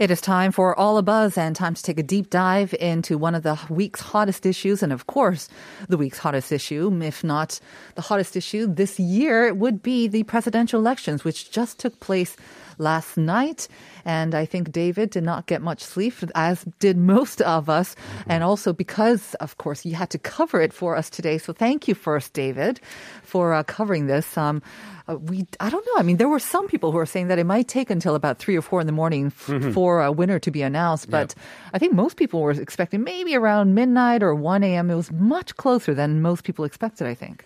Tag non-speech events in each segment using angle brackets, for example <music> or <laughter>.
It is time for All a Buzz and time to take a deep dive into one of the week's hottest issues. And of course, the week's hottest issue, if not the hottest issue this year, would be the presidential elections, which just took place last night. And I think David did not get much sleep, as did most of us. And also because, of course, you had to cover it for us today. So thank you first, David, for uh, covering this. Um, uh, we, I don't know. I mean, there were some people who were saying that it might take until about three or four in the morning f- for a winner to be announced. But I think most people were expecting maybe around midnight or 1 a.m. It was much closer than most people expected, I think.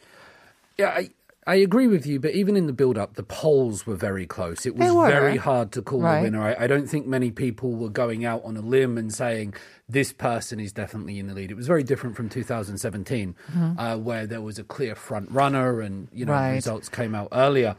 Yeah, I, I agree with you, but even in the build up, the polls were very close. It was very hard to call Right. the winner. I, I don't think many people were going out on a limb and saying this person is definitely in the lead. It was very different from 2017, uh, where there was a clear front runner and you know Mm-hmm. Right. results came out earlier.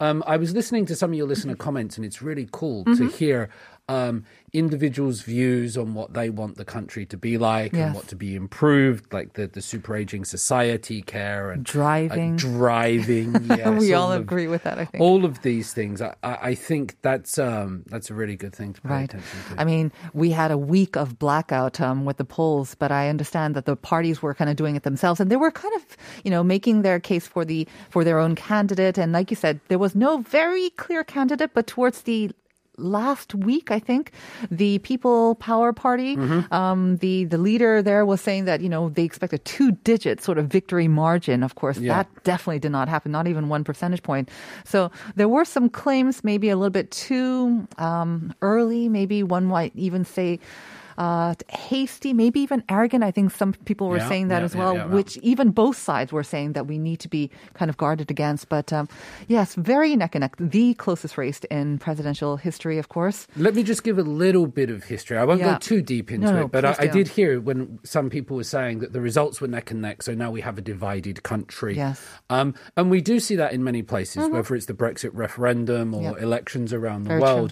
Um, I was listening to some of your listener comments, and it's really cool Mm-hmm. to hear um, individuals' views on what they want the country to be like Yes. and what to be improved, like the, the super aging society care and Driving. driving. <laughs> Yes, we all of- agree with that, I think. All of these things, I, I I think that's um, that's a really good thing to pay Right. attention to. I mean, we had a week of blackout um, with the polls, but I understand that the parties were kind of doing it themselves, and they were kind of, you know, making their case for the for their own candidate. And like you said, there was no very clear candidate, but towards the last week, I think the People Power Party, Mm-hmm. um, the the leader there was saying that you know they expect a two digit sort of victory margin. Of course, Yeah. that definitely did not happen, not even one percentage point. So there were some claims, maybe a little bit too um, early. Maybe one might even say. Uh, hasty, maybe even arrogant. I think some people were Yeah, saying that yeah, as well, yeah, which even both sides were saying that we need to be kind of guarded against. But um, yes, very neck and neck. The closest race in presidential history, of course. Let me just give a little bit of history. I won't go too deep into No, no, it, but I, I did hear when some people were saying that the results were neck and neck, so now we have a divided country. Yes. Mm-hmm. Um, and we do see that in many places, whether it's the Brexit referendum or Yep. elections around the Very true.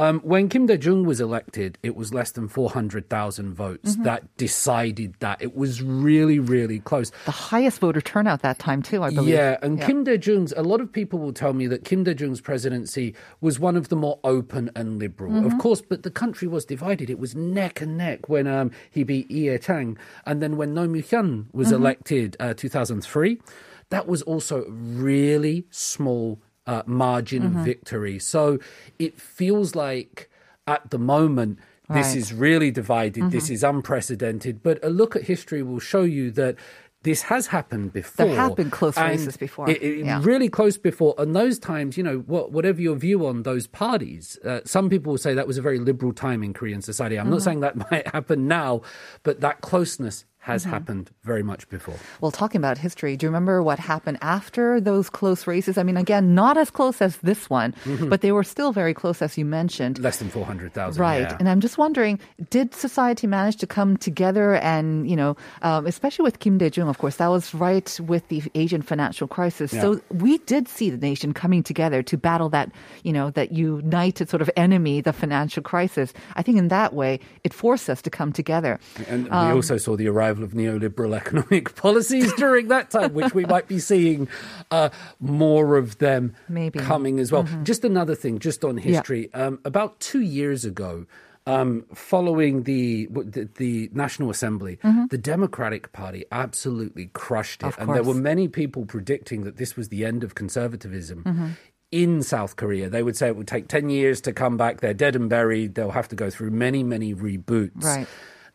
Um, when Kim Dae Jung was elected, it was less than 400,000 votes Mm-hmm. that decided that. It was really, really close. The highest voter turnout that time too, I believe. Yeah, and Kim Dae Jung's. A lot of people will tell me that Kim Dae Jung's presidency was one of the more open and liberal, Mm-hmm. of course. But the country was divided. It was neck and neck when um, he beat Lee Chang, and then when Roh Moo-hyun was Mm-hmm. elected, uh, 2003, that was also really small uh, margin Mm-hmm. of victory. So it feels like at the moment. This Right. is really divided. This is unprecedented. But a look at history will show you that this has happened before. There have been close races before. It, it- Yeah. Really close before. And those times, you know, what, whatever your view on those parties, uh, some people will say that was a very liberal time in Korean society. I'm not Mm-hmm. saying that <laughs> might happen now, but that closeness has Mm-hmm. happened very much before. Well, talking about history, do you remember what happened after those close races? I mean, again, not as close as this one, but they were still very close, as you mentioned. Less than 400,000. Right. yeah. And I'm just wondering, did society manage to come together and, you know, um, especially with Kim Dae-jung, of course, that was right with the Asian financial crisis. Yeah. So we did see the nation coming together to battle that, you know, that united sort of enemy, the financial crisis. I think in that way, it forced us to come together. And Um, we also saw the arrival of neoliberal <laughs> economic policies during that time, which we might be seeing uh, more of them Maybe. Mm-hmm. coming as well. Just another thing, just on history. Um, about two years ago, um, following the, the the National Assembly, the Democratic Party absolutely crushed it, Mm-hmm. Of and there were many people predicting that this was the end of conservatism. Mm-hmm. In South Korea, they would say it would take 10 years to come back. They're dead and buried. They'll have to go through many, many reboots. Right.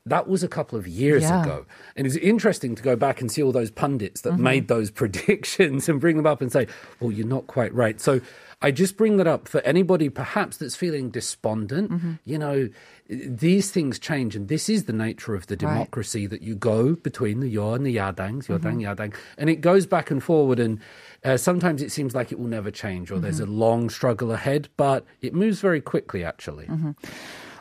That was a couple of years Yeah. ago. And it's interesting to go back and see all those pundits Mm-hmm. that made those <laughs> predictions and bring them up and say, well, you're not quite right. So I just bring that up for anybody perhaps that's feeling despondent. Mm-hmm. You know, these things change, and this is the nature of the Right. democracy that you go between the Yo and the Yadangs, Yodang, Mm-hmm. Yadang, and it goes back and forward. And uh, sometimes it seems like it will never change, or there's a Mm-hmm. long struggle ahead, but it moves very quickly, actually. Mm-hmm.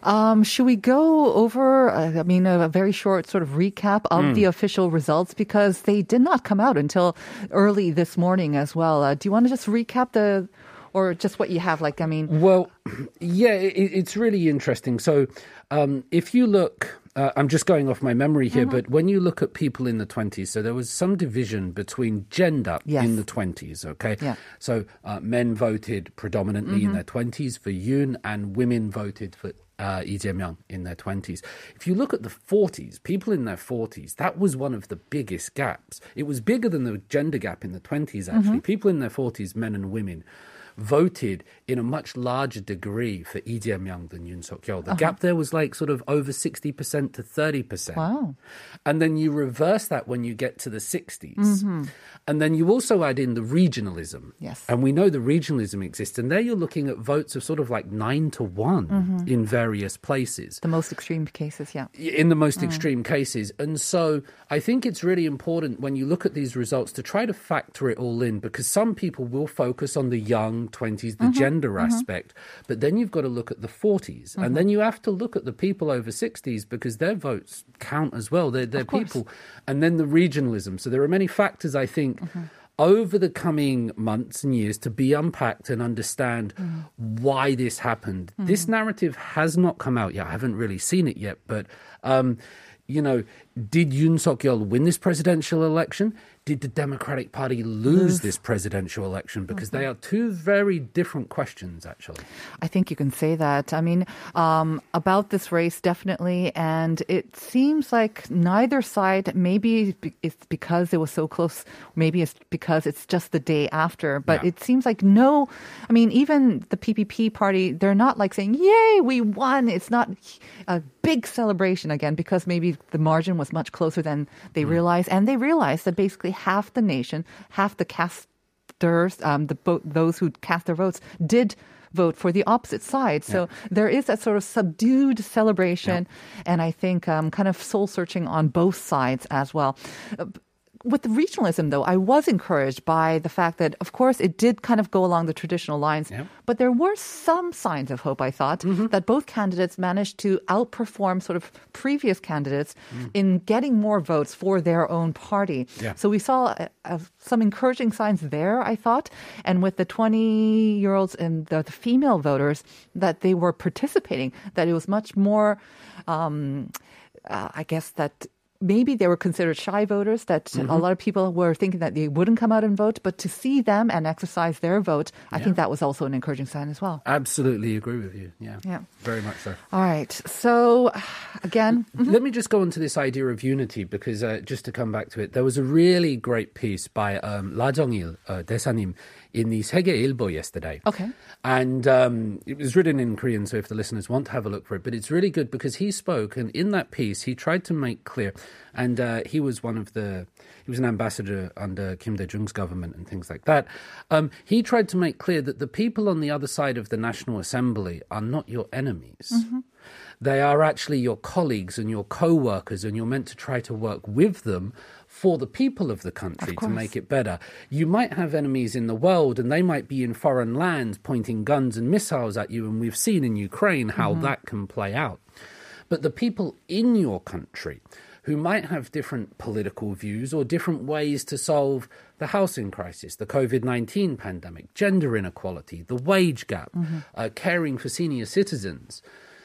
Um, should we go over, uh, I mean, a, very short sort of recap of Mm. the official results because they did not come out until early this morning as well. Uh, do you want to just recap the, or just what you have? Like, I mean, Well, <clears throat> yeah, it, it's really interesting. So, um, if you look, uh, I'm just going off my memory here, Mm-hmm. but when you look at people in the 20s, so there was some division between gender Yes. in the 20s, okay? Yeah. So, uh, men voted predominantly in their 20s for Yoon, and women voted for uh, Lee Jae-myung in their 20s. If you look at the 40s, people in their 40s, that was one of the biggest gaps. It was bigger than the gender gap in the 20s, actually. People in their 40s, men and women, voted in a much larger degree for Lee Jae-myung than Yoon Suk-yeol. The gap uh-huh. there was like sort of over 60% to 30%. Wow. And then you reverse that when you get to the 60s. Mm-hmm. And then you also add in the regionalism. Yes. And we know the regionalism exists. And there you're looking at votes of sort of like nine to one mm-hmm. in various places the most extreme cases, yeah. in the most mm. extreme cases. And so I think it's really important when you look at these results to try to factor it all in because some people will focus on the young 20s, the mm-hmm. gender mm-hmm. aspect, but then you've got to look at the 40s. And mm-hmm. then you have to look at the people over 60s because their votes count as well. They're, they're people. And then the regionalism. So there are many factors, I think. Over the coming months and years, to be unpacked and understand why this happened. This narrative has not come out yet. I haven't really seen it yet, but um, you know, did Yoon Suk Yeol win this presidential election? Did the Democratic Party lose this presidential election? Because they are two very different questions, actually. I think you can say that. I mean, um, about this race, definitely. And it seems like neither side, maybe it's because it was so close, maybe it's because it's just the day after, but Yeah. it seems like no, I mean, even the PPP party, they're not like saying, yay, we won. It's not a big celebration again because maybe the margin was much closer than they realized. And they realized that basically half the nation, half the casters, um, the bo- those who cast their votes did vote for the opposite side. So there is that sort of subdued celebration, and I think um, kind of soul searching on both sides as well. With regionalism, though, I was encouraged by the fact that, of course, it did kind of go along the traditional lines, Yeah. but there were some signs of hope, I thought, that both candidates managed to outperform sort of previous candidates in getting more votes for their own party. Yeah. So we saw uh, uh, some encouraging signs there, I thought. And with the 20 year olds and the, the female voters, that they were participating, that it was much more, um, uh, I guess, that maybe they were considered shy voters, that mm-hmm. a lot of people were thinking that they wouldn't come out and vote, but to see them and exercise their vote, I yeah. think that was also an encouraging sign as well. Absolutely agree with you. Yeah. Yeah. Very much so. All right. So, again, mm-hmm. let me just go on to this idea of unity because uh, just to come back to it, there was a really great piece by um, Ra Jong-il uh, Desanim in the Segye Ilbo yesterday. Okay. And um, it was written in Korean, so if the listeners want to have a look for it, but it's really good because he spoke, and in that piece, he tried to make clear, and uh, he was one of the, he was an ambassador under Kim Dae Jung's government and things like that. Um, he tried to make clear that the people on the other side of the National Assembly are not your enemies. Mm-hmm they are actually your colleagues and your co workers, and you're meant to try to work with them for the people of the country to make it better. You might have enemies in the world, and they might be in foreign lands pointing guns and missiles at you, and we've seen in Ukraine how that can play out. But the people in your country who might have different political views or different ways to solve the housing crisis, the COVID 19 pandemic, gender inequality, the wage gap, uh, caring for senior citizens.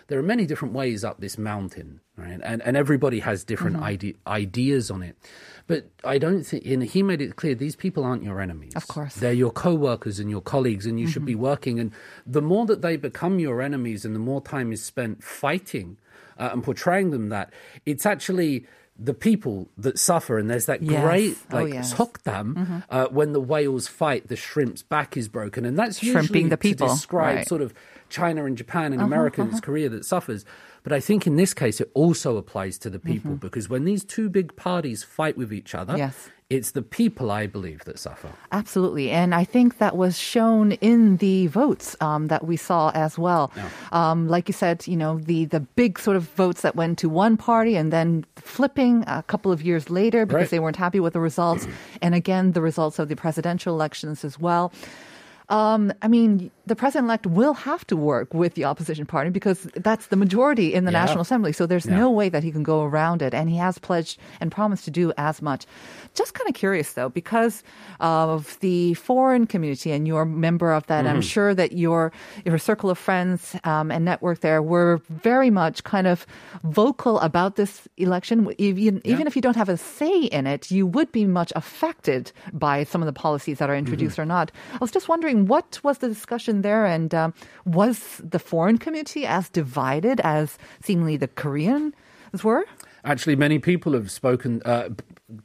There are many different ways up this mountain, right? And, and everybody has different ide- ideas on it. But I don't think, and he made it clear, these people aren't your enemies. Of course. They're your co workers and your colleagues, and you should be working. And the more that they become your enemies and the more time is spent fighting uh, and portraying them that, it's actually the people that suffer. And there's that Yes. great, Oh, like, yes. 속담, uh, when the whales fight, the shrimp's back is broken. And that's Shrimping usually the people, to describe right. sort of China and Japan and America, it's Korea that suffers. But I think in this case, it also applies to the people because when these two big parties fight with each other, Yes. it's the people, I believe, that suffer. Absolutely. And I think that was shown in the votes um, that we saw as well. Um, like you said, you know, the, the big sort of votes that went to one party and then flipping a couple of years later because Right. they weren't happy with the results. <clears throat> and again, the results of the presidential elections as well. Um, I mean, the president elect will have to work with the opposition party because that's the majority in the Yeah. National Assembly. So there's Yeah. no way that he can go around it. And he has pledged and promised to do as much. Just kind of curious though, because of the foreign community and you're a member of that, Mm-hmm. I'm sure that your, your circle of friends um, and network there were very much kind of vocal about this election. Even, even if you don't have a say in it, you would be much affected by some of the policies that are introduced Mm-hmm. or not. I was just wondering, what was the discussion there? And um, was the foreign community as divided as seemingly the Koreans were? Actually, many people have spoken, uh,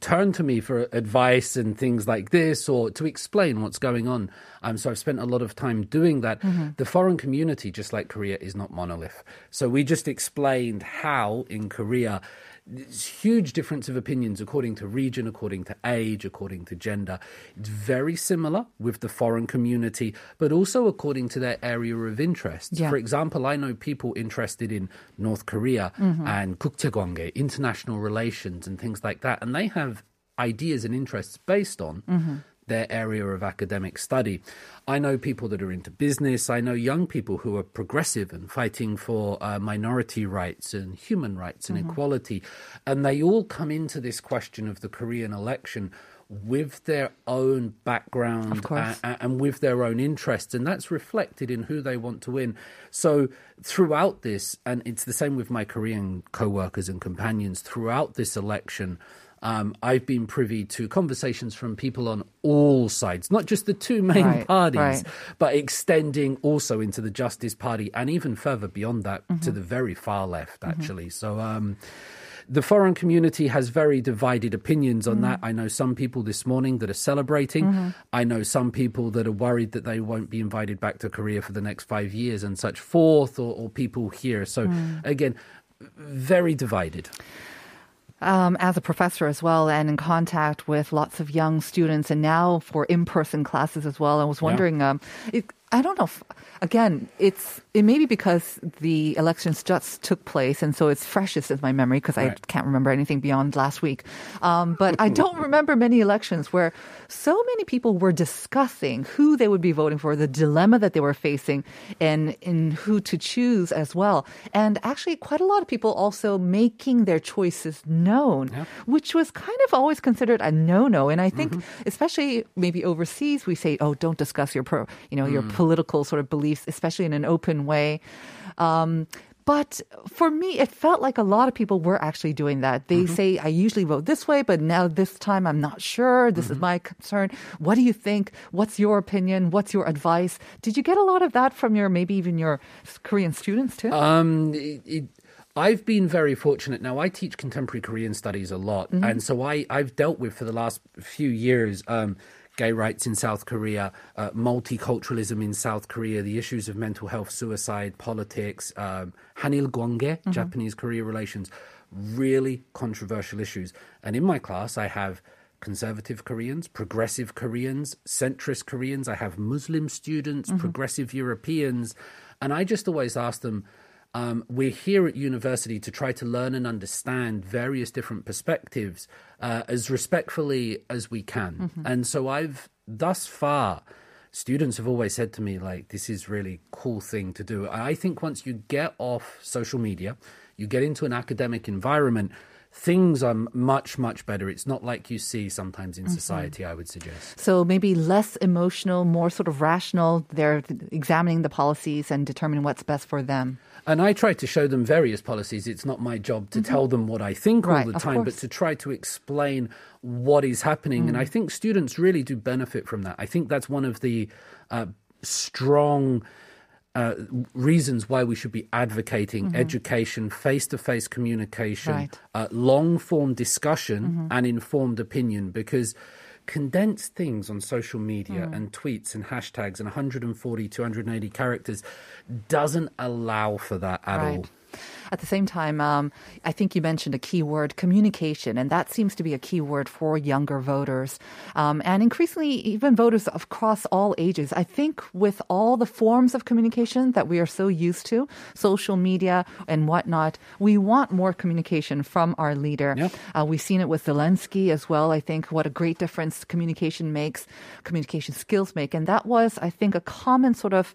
turned to me for advice and things like this, or to explain what's going on. Um, so I've spent a lot of time doing that. The foreign community, just like Korea, is not monolith. So we just explained how in Korea huge difference of opinions according to region, according to age, according to gender. It's very similar with the foreign community, but also according to their area of interest. Yeah. For example, I know people interested in North Korea mm-hmm. and Kuktagonge, international relations and things like that, and they have ideas and interests based on mm-hmm their area of academic study. I know people that are into business. I know young people who are progressive and fighting for uh, minority rights and human rights and equality, and they all come into this question of the Korean election with their own background Of course. a- and with their own interests, and that's reflected in who they want to win. So throughout this, and it's the same with my Korean co-workers and companions. Throughout this election, um, I've been privy to conversations from people on all sides, not just the two main Right, <laughs> parties, right. but extending also into the Justice Party and even further beyond that to mm-hmm. the very far left, mm-hmm. actually. So. Um, the foreign community has very divided opinions on mm-hmm. that. I know some people this morning that are celebrating. I know some people that are worried that they won't be invited back to Korea for the next five years and such forth, or, or people here. So, mm. again, very divided. Um, as a professor as well and in contact with lots of young students and now for in-person classes as well. I was wondering, um, it, I don't know. Again, it's it may be because the elections just took place, and so it's freshest in my memory because I can't remember anything beyond last week. Um, but I <laughs> don't remember many elections where so many people were discussing who they would be voting for, the dilemma that they were facing, and in who to choose as well. And actually, quite a lot of people also making their choices known, which was kind of always considered a no-no. And I think, especially maybe overseas, we say, "Oh, don't discuss your pro, you know, your political sort of beliefs, especially in an open way." Um, but for me, it felt like a lot of people were actually doing that. They say, I usually vote this way, but now this time I'm not sure. This is my concern. What do you think? What's your opinion? What's your advice? Did you get a lot of that from your, maybe even your Korean students too? Um, it, it, I've been very fortunate. Now, I teach contemporary Korean studies a lot, and so I, I've dealt with for the last few years. Um, Gay rights in South Korea, uh, multiculturalism in South Korea, the issues of mental health, suicide, politics, um, Hanil Gwangge, Japanese Korea relations, really controversial issues. And in my class, I have conservative Koreans, progressive Koreans, centrist Koreans. I have Muslim students, progressive Europeans. And I just always ask them, um, we're here at university to try to learn and understand various different perspectives uh, as respectfully as we can. And so I've thus far, students have always said to me, like, this is really cool thing to do. I think once you get off social media, you get into an academic environment, things are much, much better. It's not like you see sometimes in society, I would suggest. So maybe less emotional, more sort of rational. They're examining the policies and determining what's best for them. And I try to show them various policies. It's not my job to tell them what I think Mm-hmm. Right, all the time, but to try to explain what is happening. Mm. And I think students really do benefit from that. I think that's one of the uh, strong uh, reasons why we should be advocating education, face to face communication, Mm-hmm. Right. Mm-hmm. uh, long form discussion, and informed opinion because condensed things on social media Hmm. and tweets and hashtags and 140, 280 characters doesn't allow for that at Right. all. At the same time, um, I think you mentioned a key word, communication, and that seems to be a key word for younger voters, um, and increasingly even voters across all ages. I think with all the forms of communication that we are so used to, social media and whatnot, we want more communication from our leader. Yep. Uh, we've seen it with Zelensky as well. I think what a great difference communication makes, communication skills make, and that was, I think, a common sort of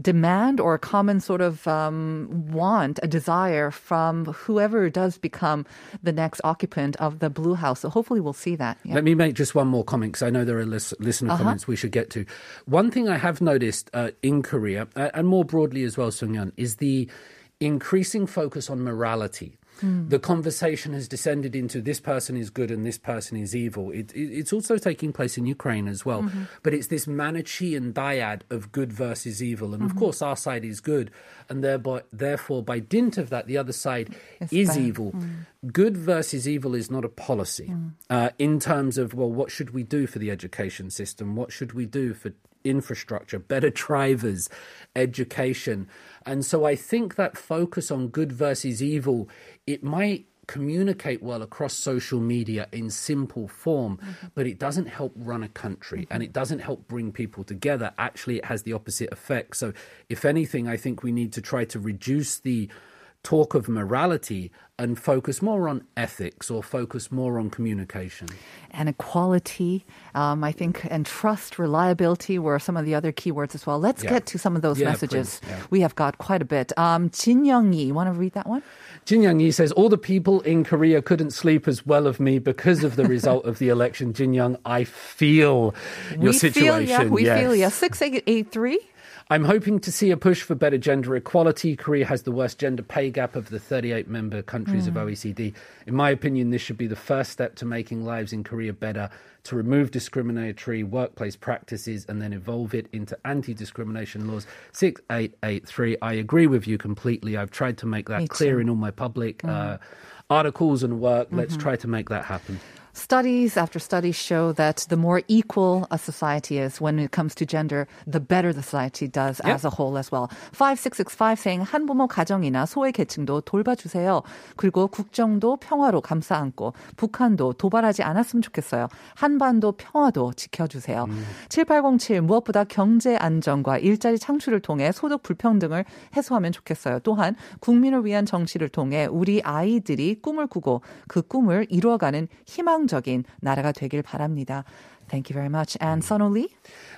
demand or a common sort of um, want, a desire from whoever does become the next occupant of the Blue House. So hopefully we'll see that. Yeah. Let me make just one more comment because I know there are lis- listener Uh-huh. comments we should get to. One thing I have noticed uh, in Korea, uh, and more broadly as well, Sung is the increasing focus on morality. Hmm. The conversation has descended into this person is good and this person is evil. It, it, it's also taking place in Ukraine as well. Mm-hmm. But it's this Manichean dyad of good versus evil. And Mm-hmm. of course, our side is good. And thereby, therefore, by dint of that, the other side It's is bad. Mm. evil. Good versus evil is not a policy uh, in terms of, well, what should we do for the education system? What should we do for infrastructure, better drivers, education? And so I think that focus on good versus evil, it might communicate well across social media in simple form, mm-hmm. but it doesn't help run a country and it mm-hmm. doesn't help bring people together. Actually, it has the opposite effect. So, if anything, I think we need to try to reduce the talk of morality and focus more on ethics or focus more on communication. and equality, um, I think, and trust, reliability were some of the other keywords as well. Let's Yeah. get to some of those Yeah, messages. please, yeah. We have got quite a bit. Um, Jin Young-yi, you want to read that one? Jin Yang Yi says, All the people in Korea couldn't sleep as well of me because of the result of the election. Jin Young, I feel your we situation. feel, yeah, we yes. feel, yeah. 6883. I'm hoping to see a push for better gender equality. Korea has the worst gender pay gap of the 38 member countries of mm. OECD. In my opinion, this should be the first step to making lives in Korea better, to remove discriminatory workplace practices and then evolve it into anti discrimination laws. 6883. I agree with you completely. I've tried to make that Me clear too. in all my public mm. uh, articles and work. Let's mm-hmm. try to make that happen. Studies after studies show that the more equal a society is when it comes to gender, the better the society does Yep. as a whole as well. 5665 saying 한부모 가정이나 소외 계층도 돌봐주세요. 그리고 국정도 평화로 감싸 안고 북한도 도발하지 않았으면 좋겠어요. 한반도 평화도 지켜주세요. 7807 무엇보다 경제 안정과 일자리 창출을 통해 소득 불평등을 해소하면 좋겠어요. 또한 국민을 위한 정치를 통해 우리 아이들이 꿈을 꾸고 그 꿈을 이루어가는 희망 적인 나라가 되길 바랍니다. Thank you very much. And Sono Lee?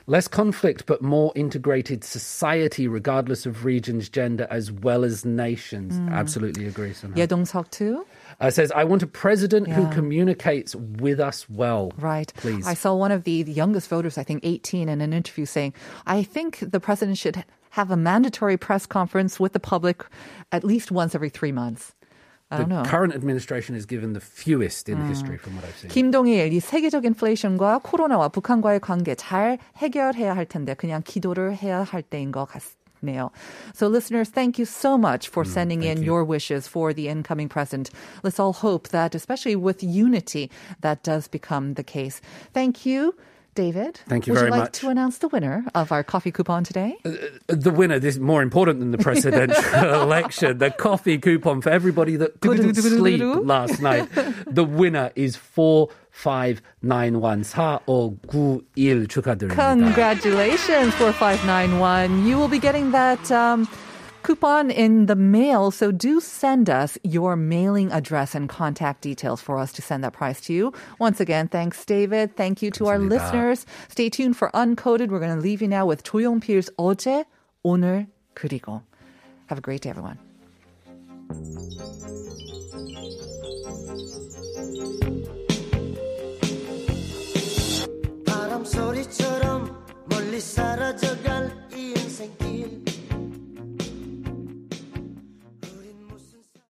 Less conflict, but more integrated society, regardless of regions, gender, as well as nations. Absolutely agree. Somehow. 예동석 too? Uh, says, I want a president who Yeah. communicates with us well. Right. Please. I saw one of the, the youngest voters, I think 18, in an interview saying, I think the president should have a mandatory press conference with the public at least once every three months. I the don't know. current administration is given the fewest in history, from what I've seen. 김동일, 이 세계적 인플레이션과 코로나와 북한과의 관계 잘 해결해야 할 텐데 그냥 기도를 해야 할 때인 것 같네요. So listeners, thank you so much for sending in your wishes for the incoming president. Let's all hope that, especially with unity, that does become the case. Thank you. David, Thank you would very you like much. to announce the winner of our coffee coupon today? the winner, this is more important than the presidential <laughs> election, the coffee coupon for everybody that couldn't sleep last night. The winner is 4591 4591 축하드립니다. Congratulations, 4591. You will be getting that um, coupon in the mail, so do send us your mailing address and contact details for us to send that prize to you. Once again, thanks, David. Thank you to 감사합니다. our listeners. Stay tuned for Uncoded. We're going to leave you now with Cho Yong-pil 어제, 오늘, 그리고. Have a great day, everyone.